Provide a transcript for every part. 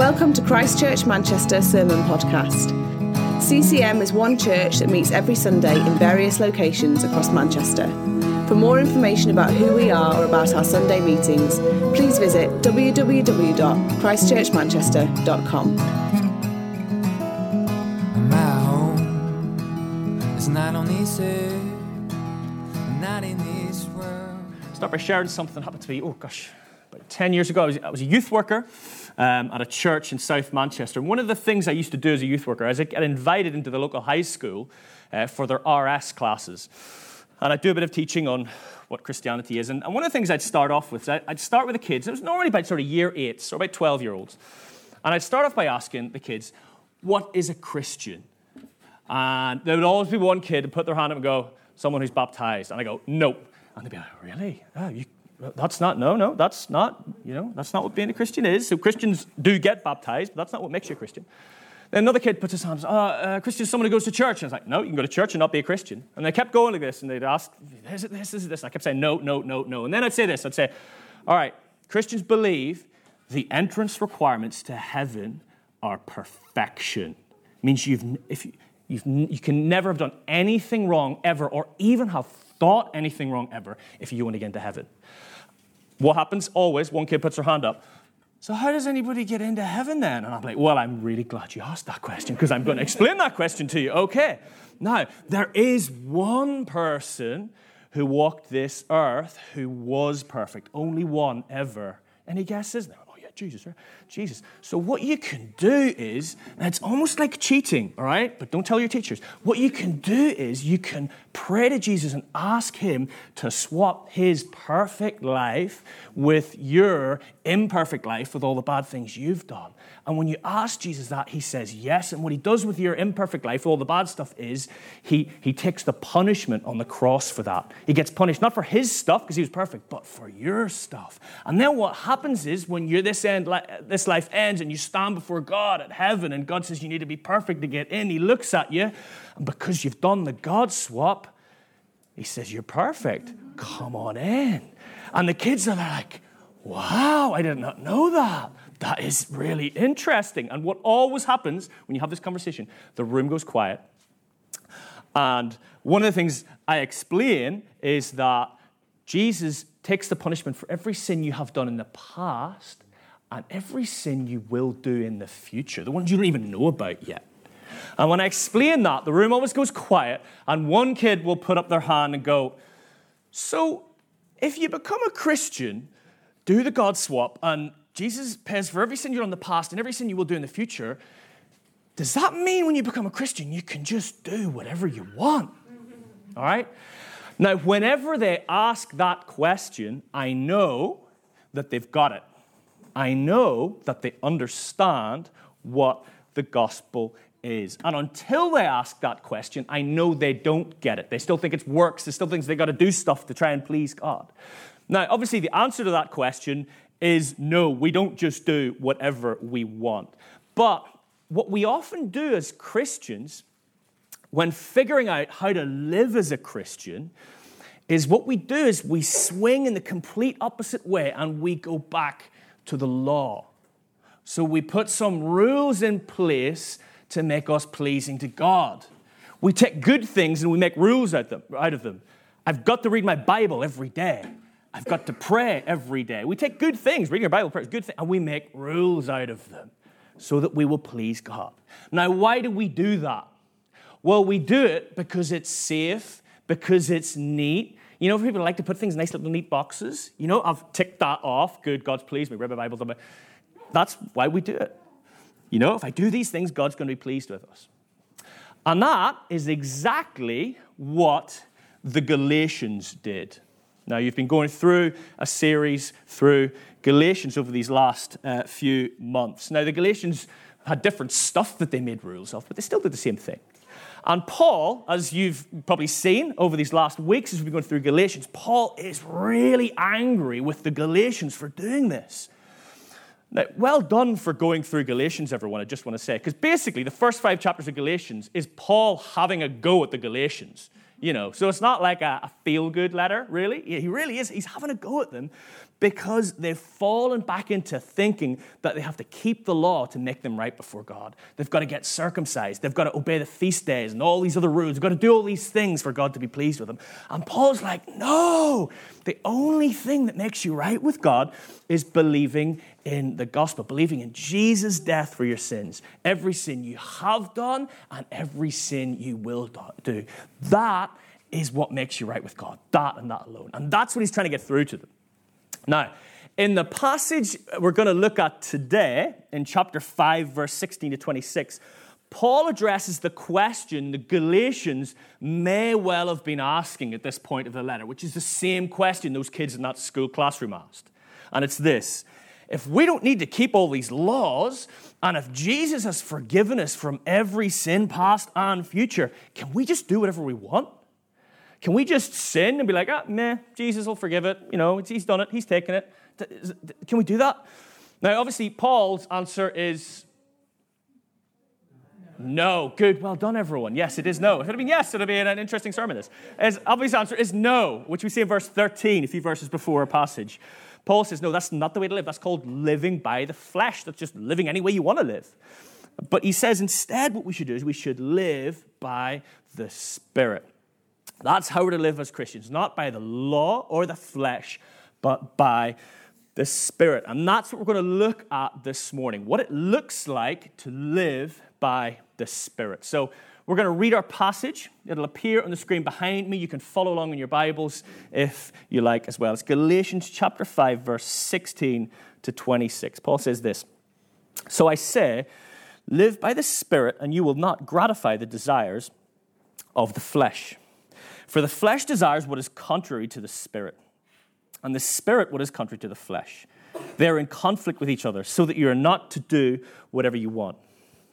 Welcome to Christchurch Manchester Sermon Podcast. CCM is one church that meets every Sunday in various locations across Manchester. For more information about who we are or about our Sunday meetings, please visit www.christchurchmanchester.com. My home is not on this earth, not in this world. start by sharing something that happened to me, oh gosh, about 10 years ago. I was, I was a youth worker um, at a church in South Manchester. And one of the things I used to do as a youth worker is I get invited into the local high school uh, for their RS classes. And I'd do a bit of teaching on what Christianity is. And, and one of the things I'd start off with, I- I'd start with the kids. It was normally about sort of year eight, so about 12 year olds. And I'd start off by asking the kids, what is a Christian? And there would always be one kid who put their hand up and go, someone who's baptized. And I go, nope. And they'd be like, really? Oh, you, that's not, no, no, that's not, you know, that's not what being a Christian is. So Christians do get baptized, but that's not what makes you a Christian. Then another kid puts his hand up, oh, uh, Christian is someone who goes to church. And I was like, no, you can go to church and not be a Christian. And they kept going like this, and they'd ask, is it this, is this? I kept saying, no, no, no, no. And then I'd say this, I'd say, all right, Christians believe the entrance requirements to heaven are perfection. It means you've, if you, you've, you can never have done anything wrong ever, or even have thought anything wrong ever, if you want to get into heaven. What happens always? One kid puts their hand up. So, how does anybody get into heaven then? And I'm like, well, I'm really glad you asked that question because I'm going to explain that question to you. Okay. Now, there is one person who walked this earth who was perfect, only one ever. Any guesses? No. Jesus, right? Jesus. So, what you can do is, and it's almost like cheating, all right? But don't tell your teachers. What you can do is you can pray to Jesus and ask Him to swap His perfect life with your imperfect life with all the bad things you've done. And when you ask Jesus that, He says yes. And what He does with your imperfect life, all the bad stuff, is He, he takes the punishment on the cross for that. He gets punished not for His stuff because He was perfect, but for your stuff. And then what happens is when you're this this life ends and you stand before God at heaven, and God says you need to be perfect to get in. He looks at you, and because you've done the God swap, He says you're perfect. Come on in. And the kids are like, Wow, I did not know that. That is really interesting. And what always happens when you have this conversation, the room goes quiet. And one of the things I explain is that Jesus takes the punishment for every sin you have done in the past and every sin you will do in the future, the ones you don't even know about yet. And when I explain that, the room always goes quiet, and one kid will put up their hand and go, So, if you become a Christian, do the God swap, and Jesus pays for every sin done in the past and every sin you will do in the future, does that mean when you become a Christian, you can just do whatever you want? All right? Now, whenever they ask that question, I know that they've got it. I know that they understand what the gospel is. And until they ask that question, I know they don't get it. They still think it's works, they still think they got to do stuff to try and please God. Now, obviously, the answer to that question is no, we don't just do whatever we want. But what we often do as Christians, when figuring out how to live as a Christian, is what we do is we swing in the complete opposite way and we go back to the law. So we put some rules in place to make us pleasing to God. We take good things and we make rules out, of them. I've got to read my Bible every day. I've got to pray every day. We take good things, reading your Bible, prayer is good thing, and we make rules out of them so that we will please God. Now, why do we do that? Well, we do it because it's safe, because it's neat. You know, people like to put things in nice little neat boxes. You know, I've ticked that off. Good, God's pleased me. Read my Bible. That's why we do it. You know, if I do these things, God's going to be pleased with us. And that is exactly what the Galatians did. Now, you've been going through a series through Galatians over these last uh, few months. Now, the Galatians had different stuff that they made rules of, but they still did the same thing. And Paul, as you've probably seen over these last weeks as we've been going through Galatians, Paul is really angry with the Galatians for doing this. Now, well done for going through Galatians, everyone, I just want to say. Because basically, the first five chapters of Galatians is Paul having a go at the Galatians. You know, so it's not like a, a feel good letter, really. He really is. He's having a go at them. Because they've fallen back into thinking that they have to keep the law to make them right before God. They've got to get circumcised. They've got to obey the feast days and all these other rules. They've got to do all these things for God to be pleased with them. And Paul's like, no, the only thing that makes you right with God is believing in the gospel, believing in Jesus' death for your sins. Every sin you have done and every sin you will do. That is what makes you right with God. That and that alone. And that's what he's trying to get through to them. Now, in the passage we're going to look at today, in chapter 5, verse 16 to 26, Paul addresses the question the Galatians may well have been asking at this point of the letter, which is the same question those kids in that school classroom asked. And it's this if we don't need to keep all these laws, and if Jesus has forgiven us from every sin, past and future, can we just do whatever we want? Can we just sin and be like, ah, meh, Jesus will forgive it. You know, he's done it, he's taken it. Can we do that? Now, obviously, Paul's answer is no. Good. Well done, everyone. Yes, it is no. If it had been yes, it would have been an interesting sermon. This. His obvious answer is no, which we see in verse 13, a few verses before our passage. Paul says, no, that's not the way to live. That's called living by the flesh. That's just living any way you want to live. But he says instead, what we should do is we should live by the Spirit. That's how we're to live as Christians, not by the law or the flesh, but by the Spirit. And that's what we're going to look at this morning what it looks like to live by the Spirit. So, we're going to read our passage. It'll appear on the screen behind me. You can follow along in your Bibles if you like as well. It's Galatians chapter 5, verse 16 to 26. Paul says this So I say, live by the Spirit, and you will not gratify the desires of the flesh. For the flesh desires what is contrary to the spirit, and the spirit what is contrary to the flesh. They are in conflict with each other, so that you are not to do whatever you want.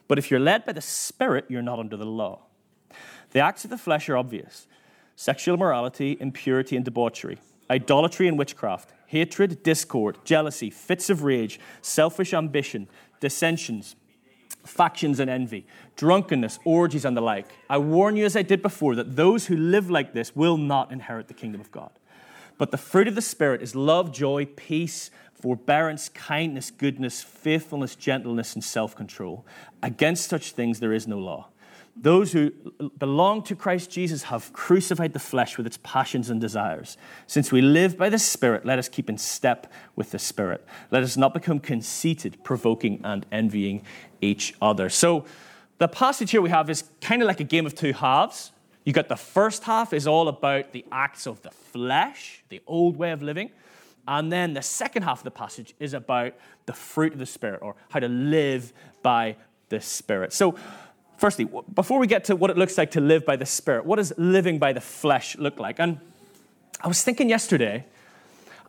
But if you're led by the spirit, you're not under the law. The acts of the flesh are obvious sexual immorality, impurity, and debauchery, idolatry and witchcraft, hatred, discord, jealousy, fits of rage, selfish ambition, dissensions factions and envy, drunkenness, orgies, and the like. I warn you, as I did before, that those who live like this will not inherit the kingdom of God. But the fruit of the Spirit is love, joy, peace, forbearance, kindness, goodness, faithfulness, gentleness, and self control. Against such things there is no law. Those who belong to Christ Jesus have crucified the flesh with its passions and desires. Since we live by the Spirit, let us keep in step with the Spirit. Let us not become conceited, provoking, and envying each other. So, the passage here we have is kind of like a game of two halves. You got the first half is all about the acts of the flesh, the old way of living. And then the second half of the passage is about the fruit of the Spirit or how to live by the Spirit. So, firstly, before we get to what it looks like to live by the Spirit, what does living by the flesh look like? And I was thinking yesterday,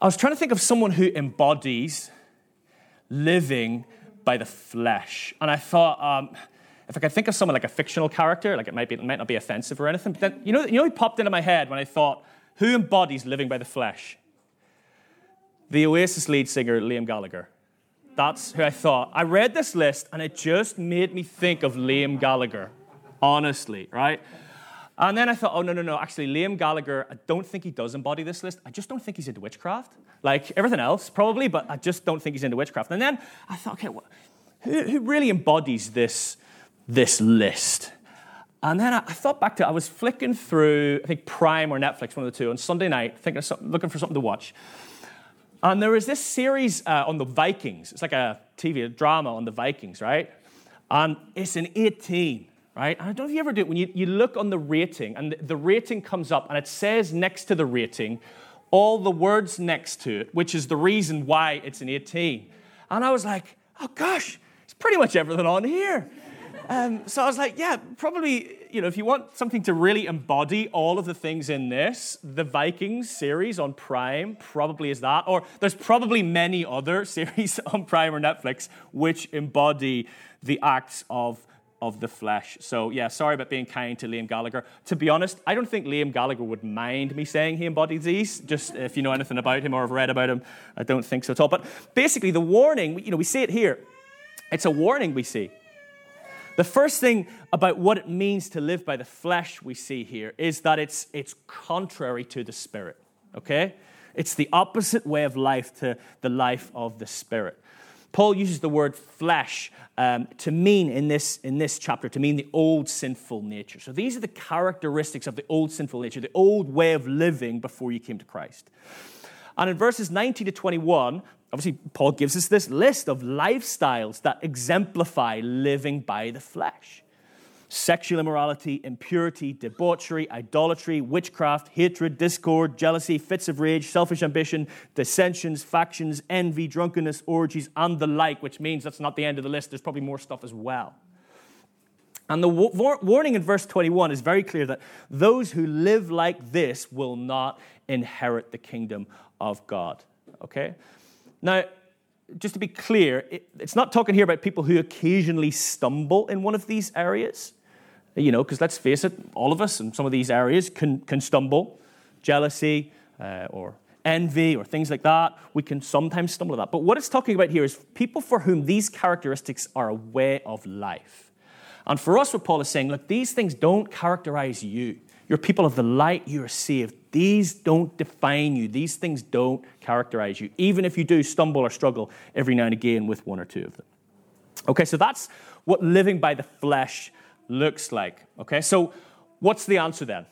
I was trying to think of someone who embodies living by the flesh. And I thought, um, if I could think of someone like a fictional character, like it might, be, it might not be offensive or anything, but then, you know, you know, he popped into my head when I thought, who embodies living by the flesh? The Oasis lead singer, Liam Gallagher. That's who I thought. I read this list and it just made me think of Liam Gallagher, honestly, right? And then I thought, oh, no, no, no. Actually, Liam Gallagher, I don't think he does embody this list. I just don't think he's into witchcraft. Like everything else, probably, but I just don't think he's into witchcraft. And then I thought, okay, well, who, who, really embodies this, this list? And then I, I, thought back to, I was flicking through, I think Prime or Netflix, one of the two, on Sunday night, thinking looking for something to watch. And there was this series uh, on the Vikings. It's like a TV a drama on the Vikings, right? And it's an 18, right? I don't know if you ever do it. When you, you look on the rating, and the, the rating comes up, and it says next to the rating, all the words next to it, which is the reason why it's an 18. And I was like, oh gosh, it's pretty much everything on here. Um, so I was like, yeah, probably, you know, if you want something to really embody all of the things in this, the Vikings series on Prime probably is that. Or there's probably many other series on Prime or Netflix which embody the acts of of the flesh. So, yeah, sorry about being kind to Liam Gallagher. To be honest, I don't think Liam Gallagher would mind me saying he embodies these, just if you know anything about him or have read about him. I don't think so at all. But basically, the warning, you know, we see it here. It's a warning we see. The first thing about what it means to live by the flesh we see here is that it's, it's contrary to the spirit, okay? It's the opposite way of life to the life of the Spirit. Paul uses the word flesh um, to mean in this, in this chapter, to mean the old sinful nature. So these are the characteristics of the old sinful nature, the old way of living before you came to Christ. And in verses 19 to 21, obviously, Paul gives us this list of lifestyles that exemplify living by the flesh sexual immorality, impurity, debauchery, idolatry, witchcraft, hatred, discord, jealousy, fits of rage, selfish ambition, dissensions, factions, envy, drunkenness, orgies, and the like, which means that's not the end of the list. There's probably more stuff as well. And the warning in verse 21 is very clear that those who live like this will not inherit the kingdom of God. Okay? Now, just to be clear, it's not talking here about people who occasionally stumble in one of these areas. You know, because let's face it, all of us in some of these areas can, can stumble. Jealousy uh, or envy or things like that, we can sometimes stumble at that. But what it's talking about here is people for whom these characteristics are a way of life. And for us, what Paul is saying, look, these things don't characterize you. You're people of the light, you are saved. These don't define you. These things don't characterize you, even if you do stumble or struggle every now and again with one or two of them. Okay, so that's what living by the flesh looks like. Okay, so what's the answer then?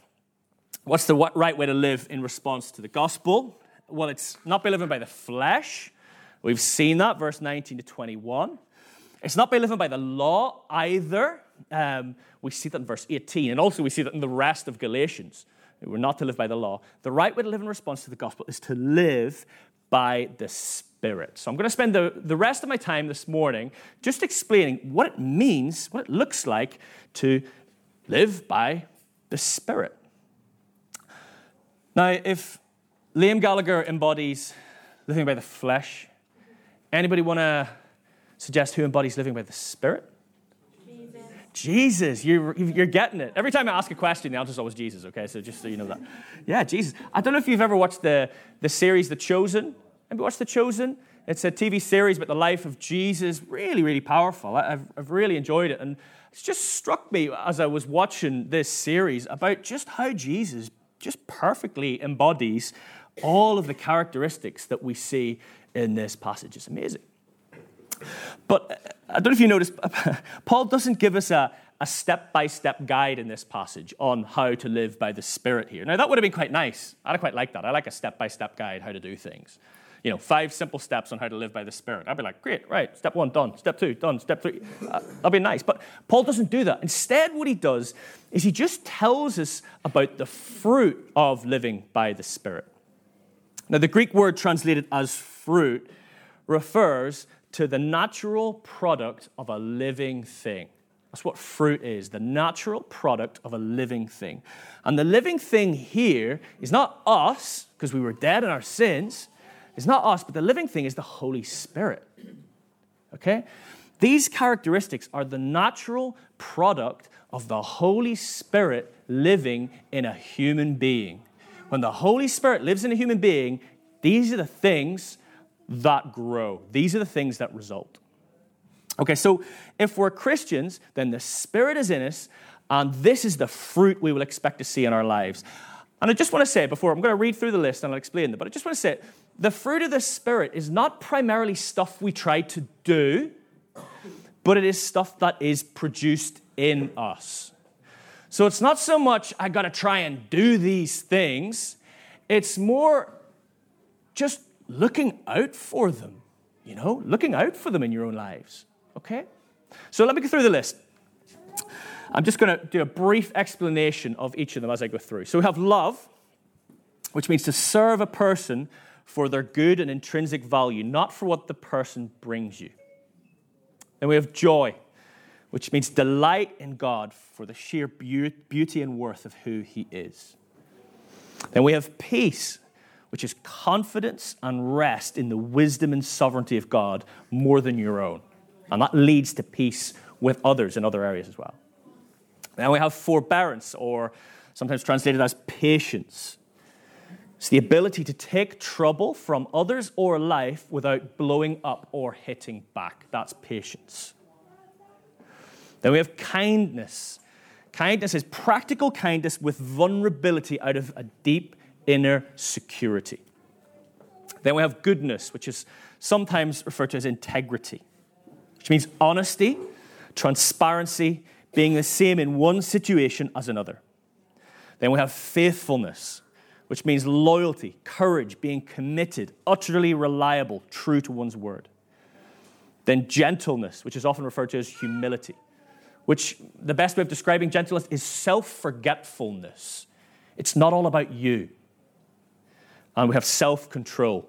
What's the right way to live in response to the gospel? Well, it's not by living by the flesh. We've seen that, verse 19 to 21. It's not by living by the law either. Um, we see that in verse 18, and also we see that in the rest of Galatians. We're not to live by the law. The right way to live in response to the gospel is to live by the Spirit. So I'm going to spend the, the rest of my time this morning just explaining what it means, what it looks like to live by the Spirit. Now, if Liam Gallagher embodies living by the flesh, anybody want to suggest who embodies living by the Spirit? Jesus. You're, you're getting it. Every time I ask a question, the answer is always Jesus, okay? So just so you know that. Yeah, Jesus. I don't know if you've ever watched the, the series The Chosen. Have you watched The Chosen? It's a TV series about the life of Jesus. Really, really powerful. I've, I've really enjoyed it. And it's just struck me as I was watching this series about just how Jesus just perfectly embodies all of the characteristics that we see in this passage. It's amazing. But uh, I don't know if you noticed, Paul doesn't give us a, a step by step guide in this passage on how to live by the Spirit here. Now, that would have been quite nice. I'd quite like that. I like a step by step guide how to do things you know, five simple steps on how to live by the Spirit. I'd be like, great, right, step one, done. Step two, done. Step three, uh, that'd be nice. But Paul doesn't do that. Instead, what he does is he just tells us about the fruit of living by the Spirit. Now, the Greek word translated as fruit refers to the natural product of a living thing. That's what fruit is the natural product of a living thing. And the living thing here is not us, because we were dead in our sins. It's not us, but the living thing is the Holy Spirit. Okay? These characteristics are the natural product of the Holy Spirit living in a human being. When the Holy Spirit lives in a human being, these are the things that grow. These are the things that result. Okay, so if we're Christians, then the Spirit is in us, and this is the fruit we will expect to see in our lives. And I just want to say before, I'm going to read through the list and I'll explain them, but I just want to say the fruit of the Spirit is not primarily stuff we try to do, but it is stuff that is produced in us. So it's not so much I got to try and do these things, it's more just looking out for them, you know, looking out for them in your own lives. Okay? So let me go through the list. I'm just going to do a brief explanation of each of them as I go through. So we have love, which means to serve a person for their good and intrinsic value, not for what the person brings you. Then we have joy, which means delight in God for the sheer beauty and worth of who He is. Then we have peace, which is confidence and rest in the wisdom and sovereignty of God more than your own. And that leads to peace with others in other areas as well. Then we have forbearance, or sometimes translated as patience. It's the ability to take trouble from others or life without blowing up or hitting back. That's patience. Then we have kindness. Kindness is practical kindness with vulnerability out of a deep inner security. Then we have goodness, which is sometimes referred to as integrity, which means honesty, transparency, being the same in one situation as another. Then we have faithfulness, which means loyalty, courage, being committed, utterly reliable, true to one's word. Then gentleness, which is often referred to as humility, which the best way of describing gentleness is self forgetfulness. It's not all about you. And we have self control,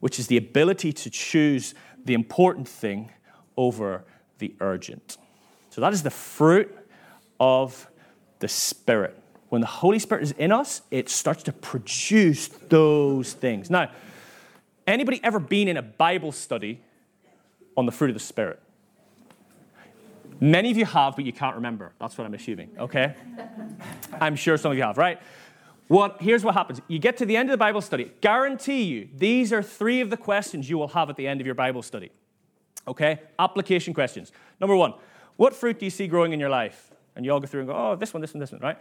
which is the ability to choose the important thing over the urgent. So that is the fruit of the Spirit. When the Holy Spirit is in us, it starts to produce those things. Now, anybody ever been in a Bible study on the fruit of the Spirit? Many of you have, but you can't remember. That's what I'm assuming, okay? I'm sure some of you have, right? What, here's what happens. You get to the end of the Bible study. Guarantee you, these are three of the questions you will have at the end of your Bible study. Okay? Application questions. Number one, what fruit do you see growing in your life? And you all go through and go, oh, this one, this one, this one, right?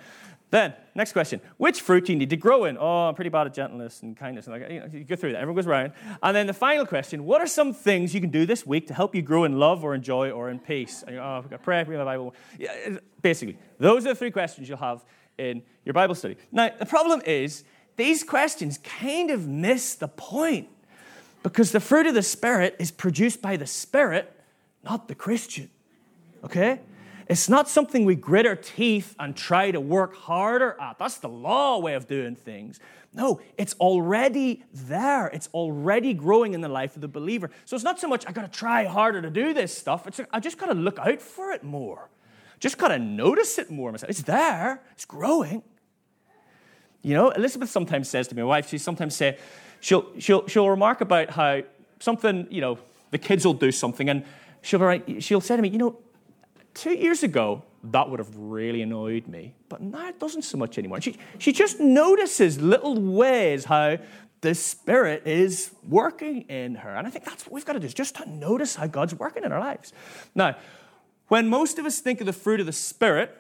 Then, next question. Which fruit do you need to grow in? Oh, I'm pretty bad at gentleness and kindness. And like, you, know, you go through that. Everyone goes around. And then the final question. What are some things you can do this week to help you grow in love or in joy or in peace? And you go, oh, I've got to pray, read my Bible. Yeah, basically, those are the three questions you'll have in your Bible study. Now, the problem is these questions kind of miss the point because the fruit of the Spirit is produced by the Spirit, not the Christian. Okay? It's not something we grit our teeth and try to work harder at. That's the law way of doing things. No, it's already there. It's already growing in the life of the believer. So it's not so much I got to try harder to do this stuff. It's I just got to look out for it more. Just got to notice it more myself. It's there, it's growing. You know, Elizabeth sometimes says to me, my wife, she sometimes say, she'll, she'll, she'll remark about how something, you know, the kids will do something, and she'll, she'll say to me, you know, two years ago, that would have really annoyed me, but now it doesn't so much anymore. She, she just notices little ways how the Spirit is working in her. And I think that's what we've got to do, is just to notice how God's working in our lives. Now, when most of us think of the fruit of the Spirit,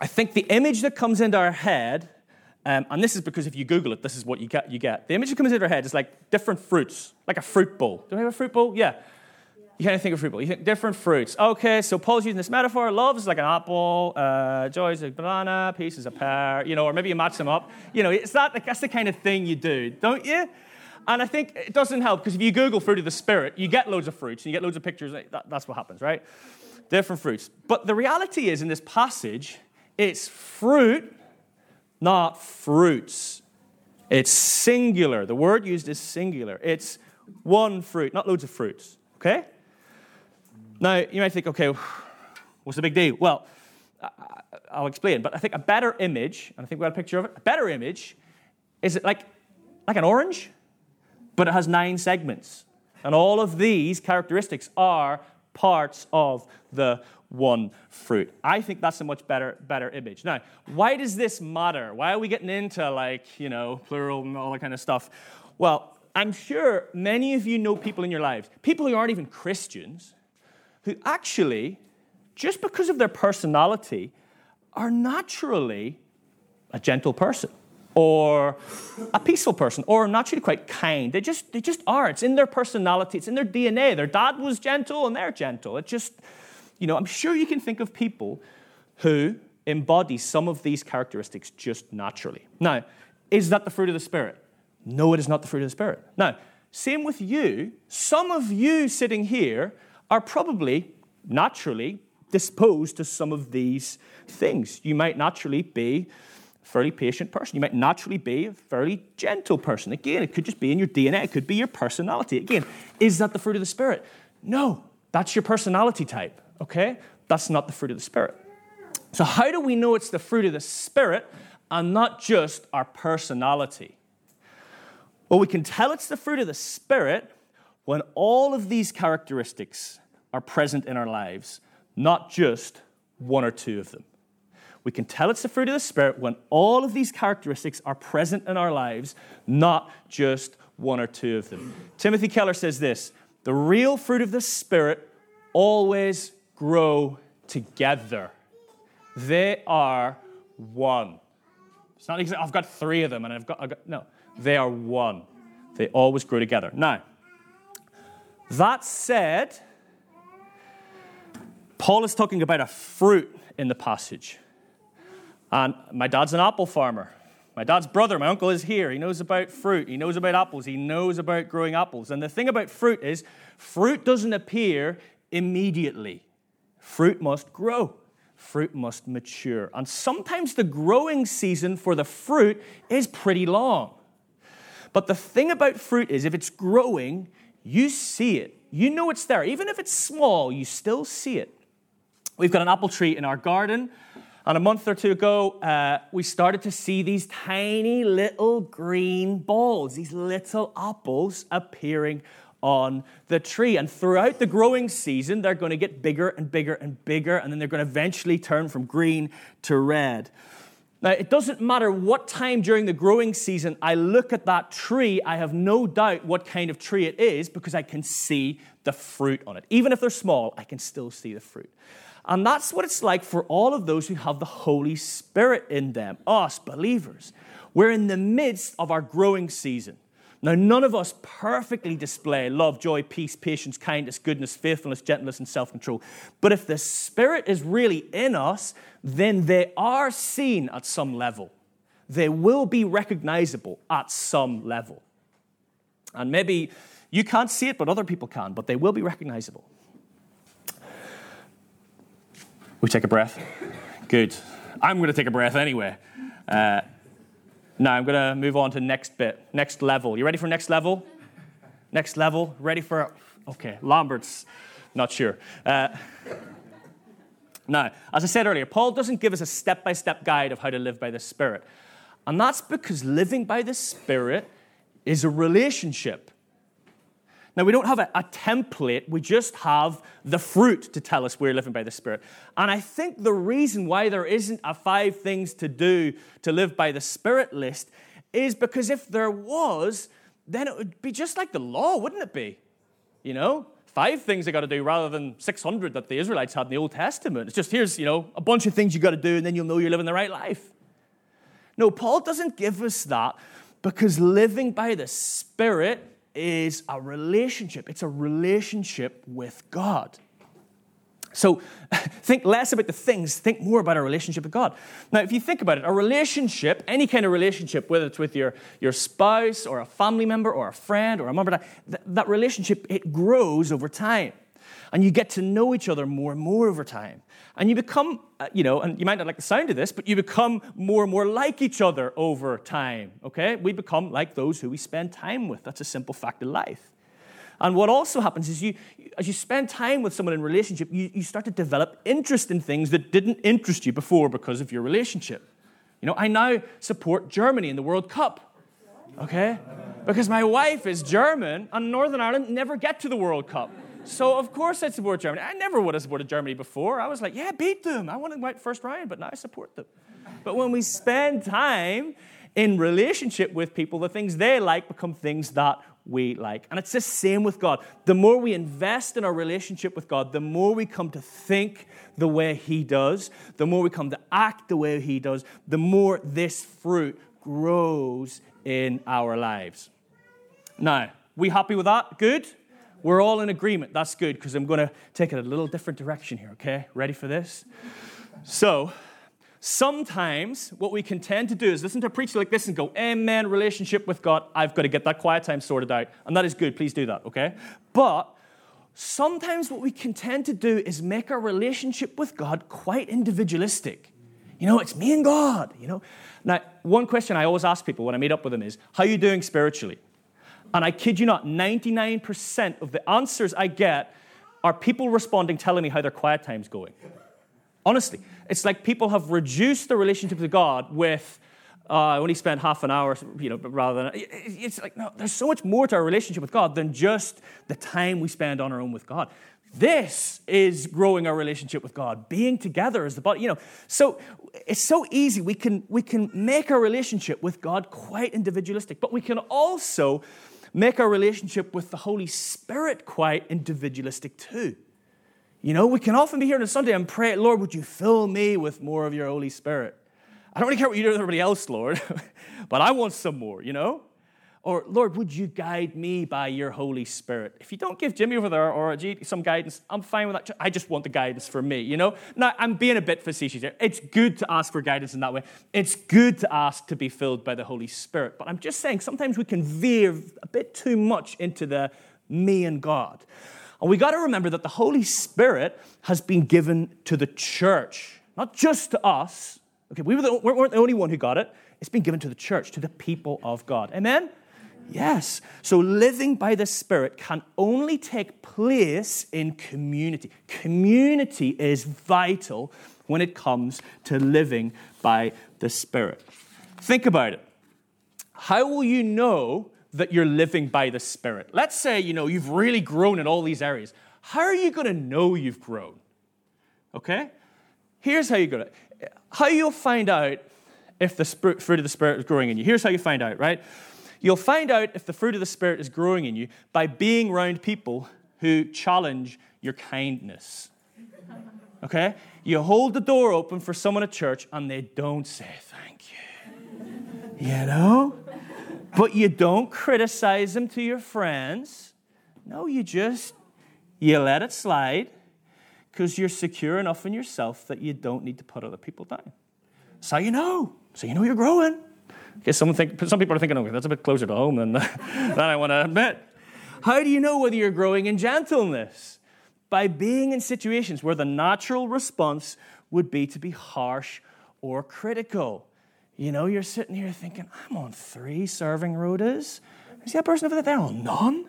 I think the image that comes into our head, um, and this is because if you Google it, this is what you get, you get. The image that comes into our head is like different fruits, like a fruit bowl. Do we have a fruit bowl? Yeah. You kind of think of fruit bowl. You think different fruits. Okay, so Paul's using this metaphor. Love is like an apple, uh, joy is a banana, peace is a pear, you know, or maybe you match them up. You know, it's that, that's the kind of thing you do, don't you? And I think it doesn't help because if you Google fruit of the Spirit, you get loads of fruits and you get loads of pictures. That, that's what happens, right? Different fruits. But the reality is, in this passage, it's fruit, not fruits. It's singular. The word used is singular. It's one fruit, not loads of fruits. Okay? Now, you might think, okay, what's the big deal? Well, I'll explain. But I think a better image, and I think we got a picture of it, a better image is it like, like an orange, but it has nine segments. And all of these characteristics are parts of the one fruit. I think that's a much better, better image. Now, why does this matter? Why are we getting into like, you know, plural and all that kind of stuff? Well, I'm sure many of you know people in your lives, people who aren't even Christians, who actually, just because of their personality, are naturally a gentle person or a peaceful person or naturally quite kind. They just, they just are. It's in their personality, it's in their DNA. Their dad was gentle and they're gentle. It just, you know, I'm sure you can think of people who embody some of these characteristics just naturally. Now, is that the fruit of the Spirit? No, it is not the fruit of the Spirit. Now, same with you. Some of you sitting here are probably naturally disposed to some of these things. You might naturally be fairly patient person. You might naturally be a fairly gentle person. Again, it could just be in your DNA, it could be your personality. Again, is that the fruit of the Spirit? No, that's your personality type, okay? That's not the fruit of the Spirit. So, how do we know it's the fruit of the Spirit and not just our personality? Well, we can tell it's the fruit of the Spirit when all of these characteristics are present in our lives, not just one or two of them. We can tell it's the fruit of the Spirit when all of these characteristics are present in our lives, not just one or two of them. Timothy Keller says this the real fruit of the Spirit always grow together. They are one. It's not exactly, I've got three of them and I've got, I've got, no, they are one. They always grow together. Now, that said, Paul is talking about a fruit in the passage. And my dad's an apple farmer. My dad's brother, my uncle, is here. He knows about fruit. He knows about apples. He knows about growing apples. And the thing about fruit is, fruit doesn't appear immediately. Fruit must grow, fruit must mature. And sometimes the growing season for the fruit is pretty long. But the thing about fruit is, if it's growing, you see it. You know it's there. Even if it's small, you still see it. We've got an apple tree in our garden. And a month or two ago, uh, we started to see these tiny little green balls, these little apples appearing on the tree. And throughout the growing season, they're going to get bigger and bigger and bigger, and then they're going to eventually turn from green to red. Now, it doesn't matter what time during the growing season I look at that tree, I have no doubt what kind of tree it is because I can see the fruit on it. Even if they're small, I can still see the fruit. And that's what it's like for all of those who have the Holy Spirit in them, us believers. We're in the midst of our growing season. Now, none of us perfectly display love, joy, peace, patience, kindness, goodness, faithfulness, gentleness, and self control. But if the Spirit is really in us, then they are seen at some level. They will be recognizable at some level. And maybe you can't see it, but other people can, but they will be recognizable. We take a breath. Good. I'm going to take a breath anyway. Uh, now I'm going to move on to next bit, next level. You ready for next level? Next level. Ready for? Okay, Lambert's not sure. Uh, now, as I said earlier, Paul doesn't give us a step-by-step guide of how to live by the Spirit, and that's because living by the Spirit is a relationship. Now, we don't have a, a, template, we just have the fruit to tell us we're living by the Spirit. And I think the reason why there isn't a five things to do to live by the Spirit list is because if there was, then it would be just like the law, wouldn't it be? You know, five things I got to do rather than 600 that the Israelites had in the Old Testament. It's just here's, you know, a bunch of things you got to do and then you'll know you're living the right life. No, Paul doesn't give us that because living by the Spirit is a relationship. It's a relationship with God. So think less about the things, think more about our relationship with God. Now, if you think about it, a relationship, any kind of relationship, whether it's with your, your spouse or a family member or a friend or a member, that, that relationship, it grows over time. And you get to know each other more and more over time. And you become, uh, you know, and you might not like the sound of this, but you become more and more like each other over time, okay? We become like those who we spend time with. That's a simple fact of life. And what also happens is you, as you spend time with someone in relationship, you, you start to develop interest in things that didn't interest you before because of your relationship. You know, I now support Germany in the World Cup, okay? Because my wife is German and Northern Ireland never get to the World Cup. So of course I'd support Germany. I never would have supported Germany before. I was like, yeah, beat them. I want to win first round, but now I support them. But when we spend time in relationship with people, the things they like become things that we like. And it's the same with God. The more we invest in our relationship with God, the more we come to think the way He does, the more we come to act the way He does, the more this fruit grows in our lives. Now, we happy with that? Good? We're all in agreement. That's good because I'm going to take it a little different direction here, okay? Ready for this? So, sometimes what we can tend to do is listen to a preacher like this and go, Amen, relationship with God. I've got to get that quiet time sorted out. And that is good. Please do that, okay? But sometimes what we can tend to do is make our relationship with God quite individualistic. You know, it's me and God, you know. Now, one question I always ask people when I meet up with them is, How are you doing spiritually? And I kid you not, 99% of the answers I get are people responding telling me how their quiet time's going. Honestly, it's like people have reduced the relationship with God with, uh, I only spent half an hour, you know, rather than, it's like, no, there's so much more to our relationship with God than just the time we spend on our own with God. This is growing our relationship with God, being together as the body, you know. So it's so easy. We can, we can make our relationship with God quite individualistic, but we can also make our relationship with the Holy Spirit quite individualistic too. You know, we can often be here on a Sunday and pray, Lord, would you fill me with more of your Holy Spirit? I don't really care what you do with everybody else, Lord, but I want some more, you know? Or, Lord, would you guide me by your Holy Spirit? If you don't give Jimmy over there or some guidance, I'm fine with that. I just want the guidance for me, you know? Now, I'm being a bit facetious here. It's good to ask for guidance in that way. It's good to ask to be filled by the Holy Spirit. But I'm just saying, sometimes we can veer a bit too much into the me and God. And we got to remember that the Holy Spirit has been given to the church, not just to us. Okay, we, were the, we weren't the only one who got it. It's been given to the church, to the people of God. Amen? Yes. So living by the Spirit can only take place in community. Community is vital when it comes to living by the Spirit. Think about it. How will you know that you're living by the Spirit? Let's say, you know, you've really grown in all these areas. How are you going to know you've grown? Okay? Here's how you go. How you'll find out if the fruit of the Spirit is growing in you. Here's how you find out, right? You'll find out if the fruit of the Spirit is growing in you by being around people who challenge your kindness. Okay? You hold the door open for someone at church and they don't say thank you. You know? But you don't criticize them to your friends. No, you just you let it slide because you're secure enough in yourself that you don't need to put other people down. So you know. So you know you're growing. Okay, some, think, some people are thinking, okay, that's a bit closer to home than, than I want to admit. How do you know whether you're growing in gentleness? By being in situations where the natural response would be to be harsh or critical. You know, you're sitting here thinking, I'm on three serving rotas. See that person over there? They're on none.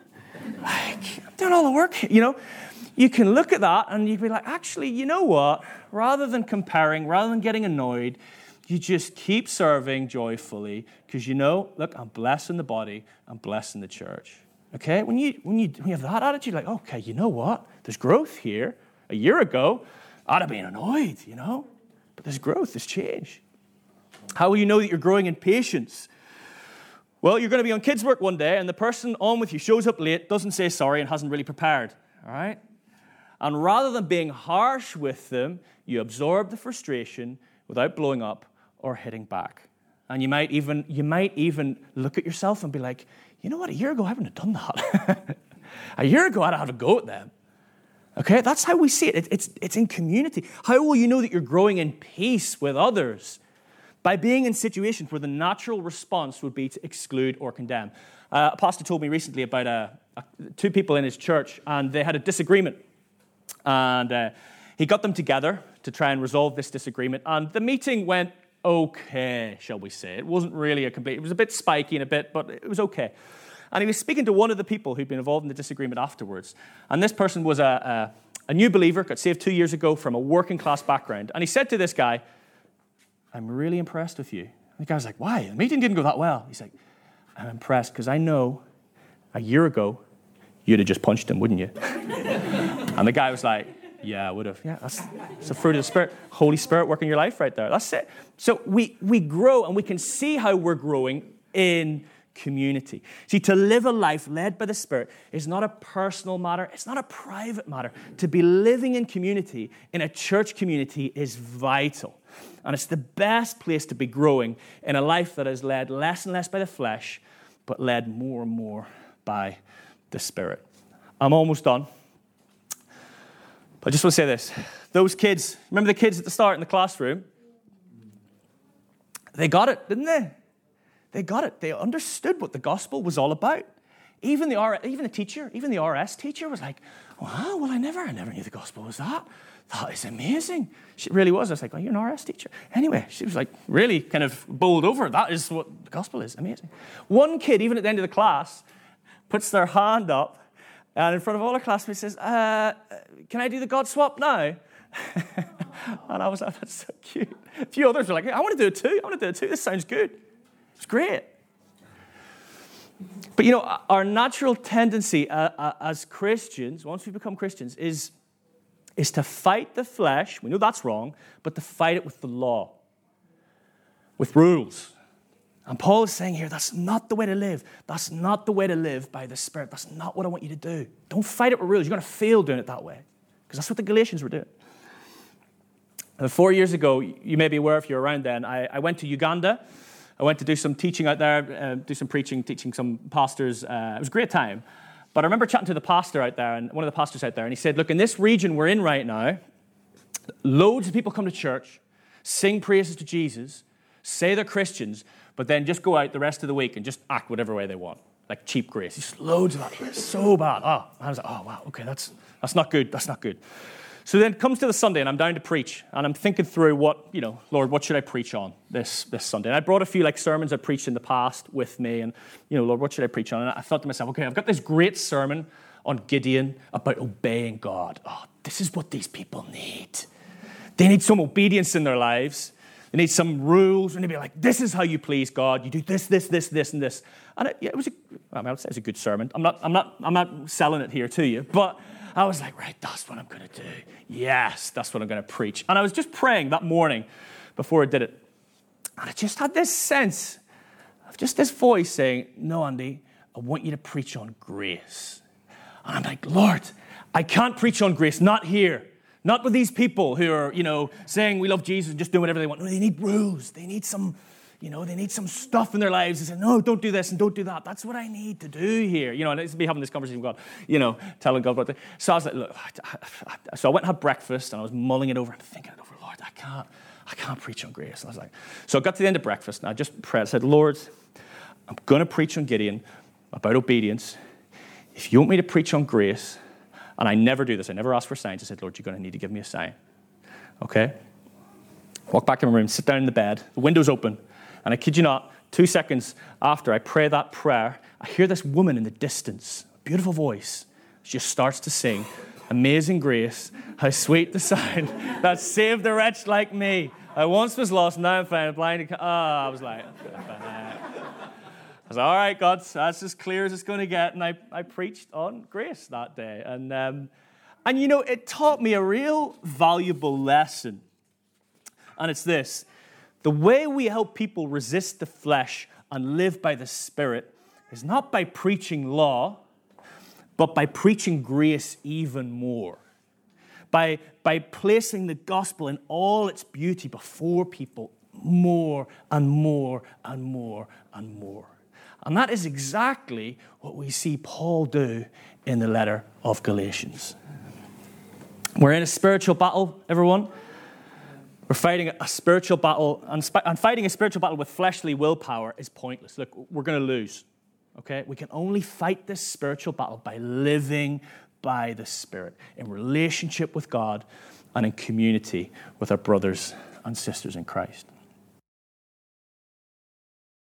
Like, I'm doing all the work. You know, you can look at that and you would be like, actually, you know what? Rather than comparing, rather than getting annoyed, you just keep serving joyfully because you know, look, I'm blessing the body, I'm blessing the church. Okay? When you, when you, when you have that attitude, like, okay, you know what? There's growth here. A year ago, I'd have been annoyed, you know? But there's growth, there's change. How will you know that you're growing in patience? Well, you're going to be on kids' work one day, and the person on with you shows up late, doesn't say sorry, and hasn't really prepared. All right? And rather than being harsh with them, you absorb the frustration without blowing up or hitting back. And you might even, you might even look at yourself and be like, you know what, a year ago I wouldn't have done that. a year ago I'd have a go at them. Okay, that's how we see it. it. It's, it's in community. How will you know that you're growing in peace with others? By being in situations where the natural response would be to exclude or condemn. Uh, a pastor told me recently about a, a, two people in his church, and they had a disagreement. And uh, he got them together to try and resolve this disagreement. And the meeting went okay, shall we say. It wasn't really a complete, it was a bit spiky and a bit, but it was okay. And he was speaking to one of the people who'd been involved in the disagreement afterwards. And this person was a, a, a new believer, got saved two years ago from a working class background. And he said to this guy, I'm really impressed with you. And the guy was like, Why? The meeting didn't go that well. He's like, I'm impressed because I know a year ago you'd have just punched him, wouldn't you? and the guy was like, yeah, I would have. Yeah, that's, that's the fruit of the Spirit. Holy Spirit working in your life right there. That's it. So we, we grow and we can see how we're growing in community. See, to live a life led by the Spirit is not a personal matter, it's not a private matter. To be living in community, in a church community, is vital. And it's the best place to be growing in a life that is led less and less by the flesh, but led more and more by the Spirit. I'm almost done. I just want to say this. Those kids, remember the kids at the start in the classroom? They got it, didn't they? They got it. They understood what the gospel was all about. Even the, R, even the teacher, even the RS teacher was like, wow, well, I never, I never knew the gospel was that. That is amazing. She really was. I was like, oh, you're an RS teacher. Anyway, she was like really kind of bowled over. That is what the gospel is. Amazing. One kid, even at the end of the class, puts their hand up and in front of all our classmates says, uh, Can I do the God swap now? and I was like, That's so cute. A few others were like, I want to do it too. I want to do it too. This sounds good. It's great. But you know, our natural tendency uh, uh, as Christians, once we become Christians, is, is to fight the flesh. We know that's wrong, but to fight it with the law, with rules. And Paul is saying here, that's not the way to live. That's not the way to live by the Spirit. That's not what I want you to do. Don't fight it with rules. You're going to fail doing it that way. Because that's what the Galatians were doing. And four years ago, you may be aware if you're around then, I, I went to Uganda I went to do some teaching out there, uh, do some preaching, teaching some pastors. Uh, it was a great time. But I remember chatting to the pastor out there, and one of the pastors out there, and he said, Look, in this region we're in right now, loads of people come to church, sing praises to Jesus, say they're Christians, but then just go out the rest of the week and just act whatever way they want. Like cheap grace. Just loads of that. So bad. Oh, I was like, oh, wow, okay, that's, that's not good. That's not good. So then it comes to the Sunday, and I'm down to preach, and I'm thinking through what, you know, Lord, what should I preach on this, this Sunday? And I brought a few like sermons I preached in the past with me, and, you know, Lord, what should I preach on? And I thought to myself, okay, I've got this great sermon on Gideon about obeying God. Oh, this is what these people need. They need some obedience in their lives. They need some rules, and they'd be like, this is how you please God. You do this, this, this, this, and this. And it, yeah, it was a, I mean, I would say it's a good sermon. I'm not, I'm, not, I'm not selling it here to you, but I was like, right, that's what I'm going to do. Yes, that's what I'm going to preach. And I was just praying that morning before I did it. And I just had this sense of just this voice saying, no, Andy, I want you to preach on grace. And I'm like, Lord, I can't preach on grace, not here. Not with these people who are, you know, saying we love Jesus and just doing whatever they want. No, they need rules. They need some you know, they need some stuff in their lives. They say, no, don't do this and don't do that. That's what I need to do here. You know, and I used to be having this conversation with God, you know, telling God about it. So I was like, look, so I went and had breakfast and I was mulling it over and thinking it over, Lord, I can't, I can't preach on grace. And I was like, so I got to the end of breakfast and I just prayed. I said, Lord, I'm going to preach on Gideon about obedience. If you want me to preach on grace, and I never do this, I never ask for signs. I said, Lord, you're going to need to give me a sign. Okay? Walk back in my room, sit down in the bed, the window's open. And I kid you not, two seconds after I pray that prayer, I hear this woman in the distance, beautiful voice. She just starts to sing, Amazing Grace, how sweet the sound that saved a wretch like me. I once was lost, now I'm found, blind. Oh, I was like, I was like, all right, God, that's as clear as it's going to get. And I, I preached on grace that day. And, um, and you know, it taught me a real valuable lesson. And it's this the way we help people resist the flesh and live by the Spirit is not by preaching law, but by preaching grace even more. By, by placing the gospel in all its beauty before people more and more and more and more. That is exactly what we see Paul do in the letter of Galatians. We're in a spiritual battle, everyone. We're fighting a spiritual battle, and, fighting a spiritual battle with fleshly willpower is pointless. Look, we're going to lose. Okay? We can only fight this spiritual battle by living by the Spirit, in relationship with God and in community with our brothers and sisters in Christ.